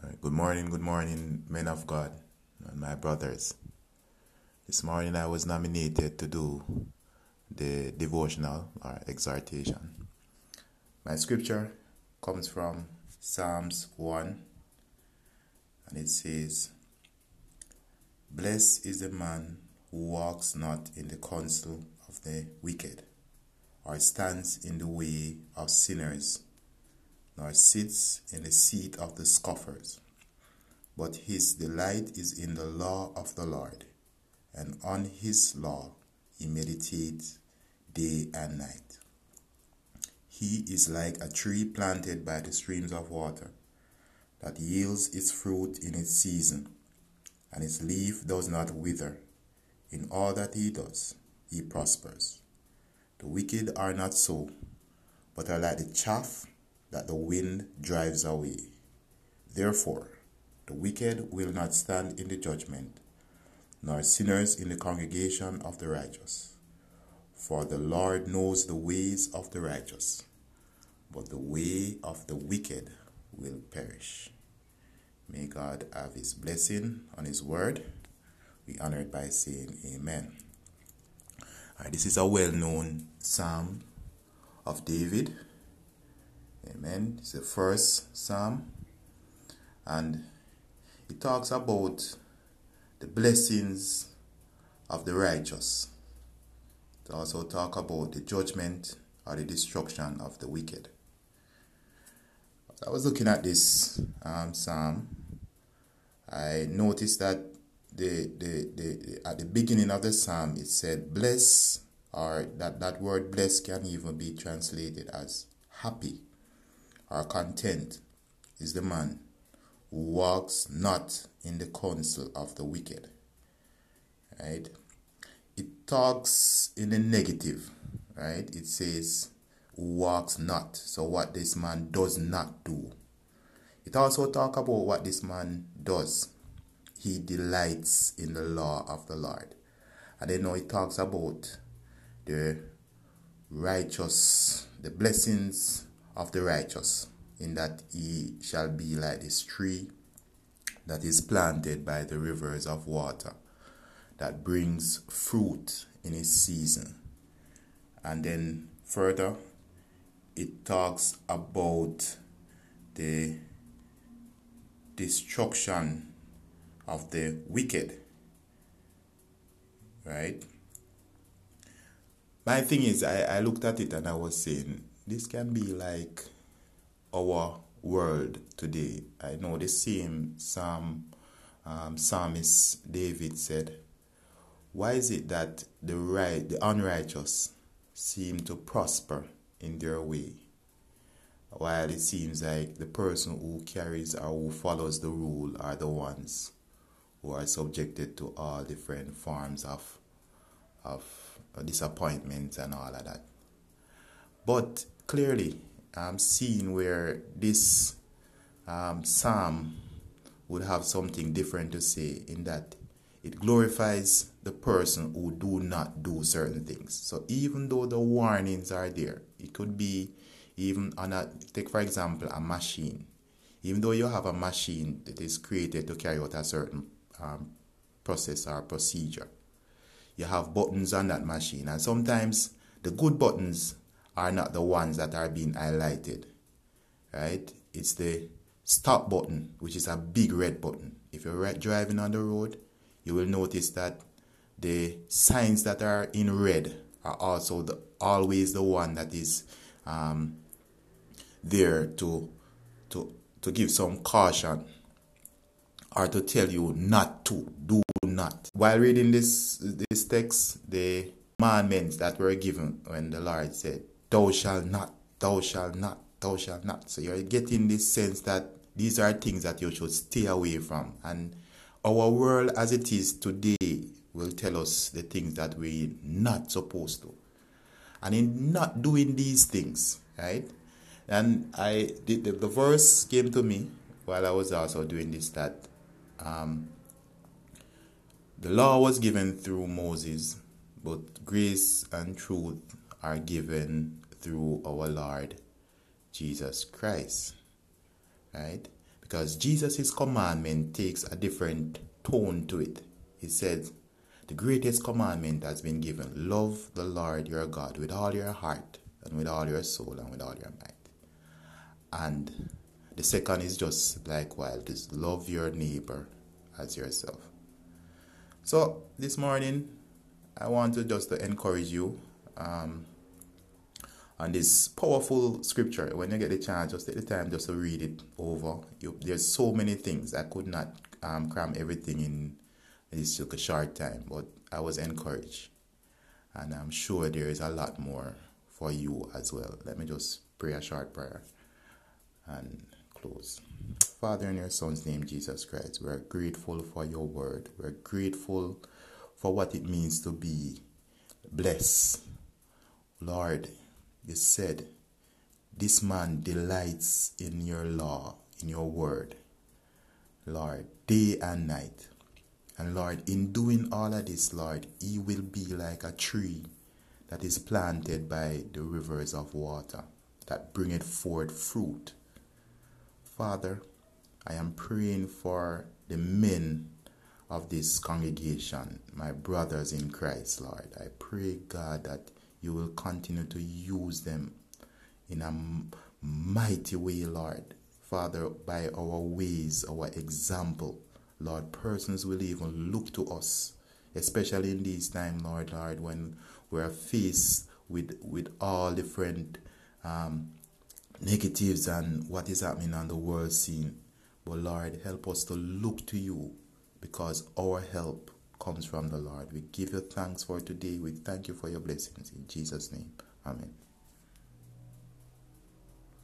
Right. Good morning, good morning, men of God and my brothers. This morning I was nominated to do the devotional or exhortation. My scripture comes from Psalms 1 and it says, Blessed is the man who walks not in the counsel of the wicked, or stands in the way of sinners nor sits in the seat of the scoffers. But his delight is in the law of the Lord, and on his law he meditates day and night. He is like a tree planted by the streams of water, that yields its fruit in its season, and its leaf does not wither. In all that he does, he prospers. The wicked are not so, but are like the chaff that the wind drives away. Therefore, the wicked will not stand in the judgment, nor sinners in the congregation of the righteous. For the Lord knows the ways of the righteous, but the way of the wicked will perish. May God have his blessing on his word. We honor it by saying amen. This is a well known psalm of David Amen. It's the first psalm. And it talks about the blessings of the righteous. It also talk about the judgment or the destruction of the wicked. I was looking at this um, psalm. I noticed that the, the, the, at the beginning of the psalm it said bless or that, that word bless can even be translated as happy or content is the man who walks not in the counsel of the wicked. Right? It talks in the negative, right? It says walks not. So what this man does not do. It also talk about what this man does. He delights in the law of the Lord. And then now it talks about the righteous, the blessings of the righteous, in that he shall be like this tree that is planted by the rivers of water, that brings fruit in its season. And then further, it talks about the destruction of the wicked. Right? My thing is, I, I looked at it and I was saying, this can be like our world today. I know the same Psalm um, psalmist David said, "Why is it that the right, the unrighteous, seem to prosper in their way, while it seems like the person who carries or who follows the rule are the ones who are subjected to all different forms of of disappointment and all of that." But clearly, um, scene where this um, psalm would have something different to say in that it glorifies the person who do not do certain things. So even though the warnings are there, it could be even on a take for example a machine. Even though you have a machine that is created to carry out a certain um, process or procedure, you have buttons on that machine, and sometimes the good buttons are not the ones that are being highlighted. Right? It's the stop button, which is a big red button. If you're driving on the road, you will notice that the signs that are in red are also the, always the one that is um, there to to to give some caution or to tell you not to do not. While reading this this text, the commandments that were given when the Lord said, thou shalt not, thou shalt not, thou shalt not. So you're getting this sense that these are things that you should stay away from. And our world as it is today will tell us the things that we're not supposed to. And in not doing these things, right? And I the, the, the verse came to me while I was also doing this that um, the law was given through Moses, but grace and truth are given through our Lord Jesus Christ. Right? because Jesus' commandment takes a different tone to it. He says, The greatest commandment has been given love the Lord your God with all your heart, and with all your soul, and with all your might. And the second is just likewise, just love your neighbor as yourself. So this morning, I want to just to encourage you um, on this powerful scripture. When you get the chance, just take the time just to read it over. You, there's so many things I could not um, cram everything in this took a short time, but I was encouraged, and I'm sure there is a lot more for you as well. Let me just pray a short prayer and close. Father, in your Son's name, Jesus Christ, we're grateful for your word. We're grateful for what it means to be blessed. Lord, you said, This man delights in your law, in your word, Lord, day and night. And Lord, in doing all of this, Lord, he will be like a tree that is planted by the rivers of water that bringeth forth fruit. Father, I am praying for the men of this congregation, my brothers in Christ, Lord. I pray, God, that you will continue to use them in a mighty way, Lord. Father, by our ways, our example, Lord, persons will even look to us, especially in these times, Lord, Lord, when we are faced with with all different um, negatives and what is happening on the world scene. But Lord, help us to look to you because our help comes from the Lord. We give you thanks for today. We thank you for your blessings. In Jesus' name, Amen.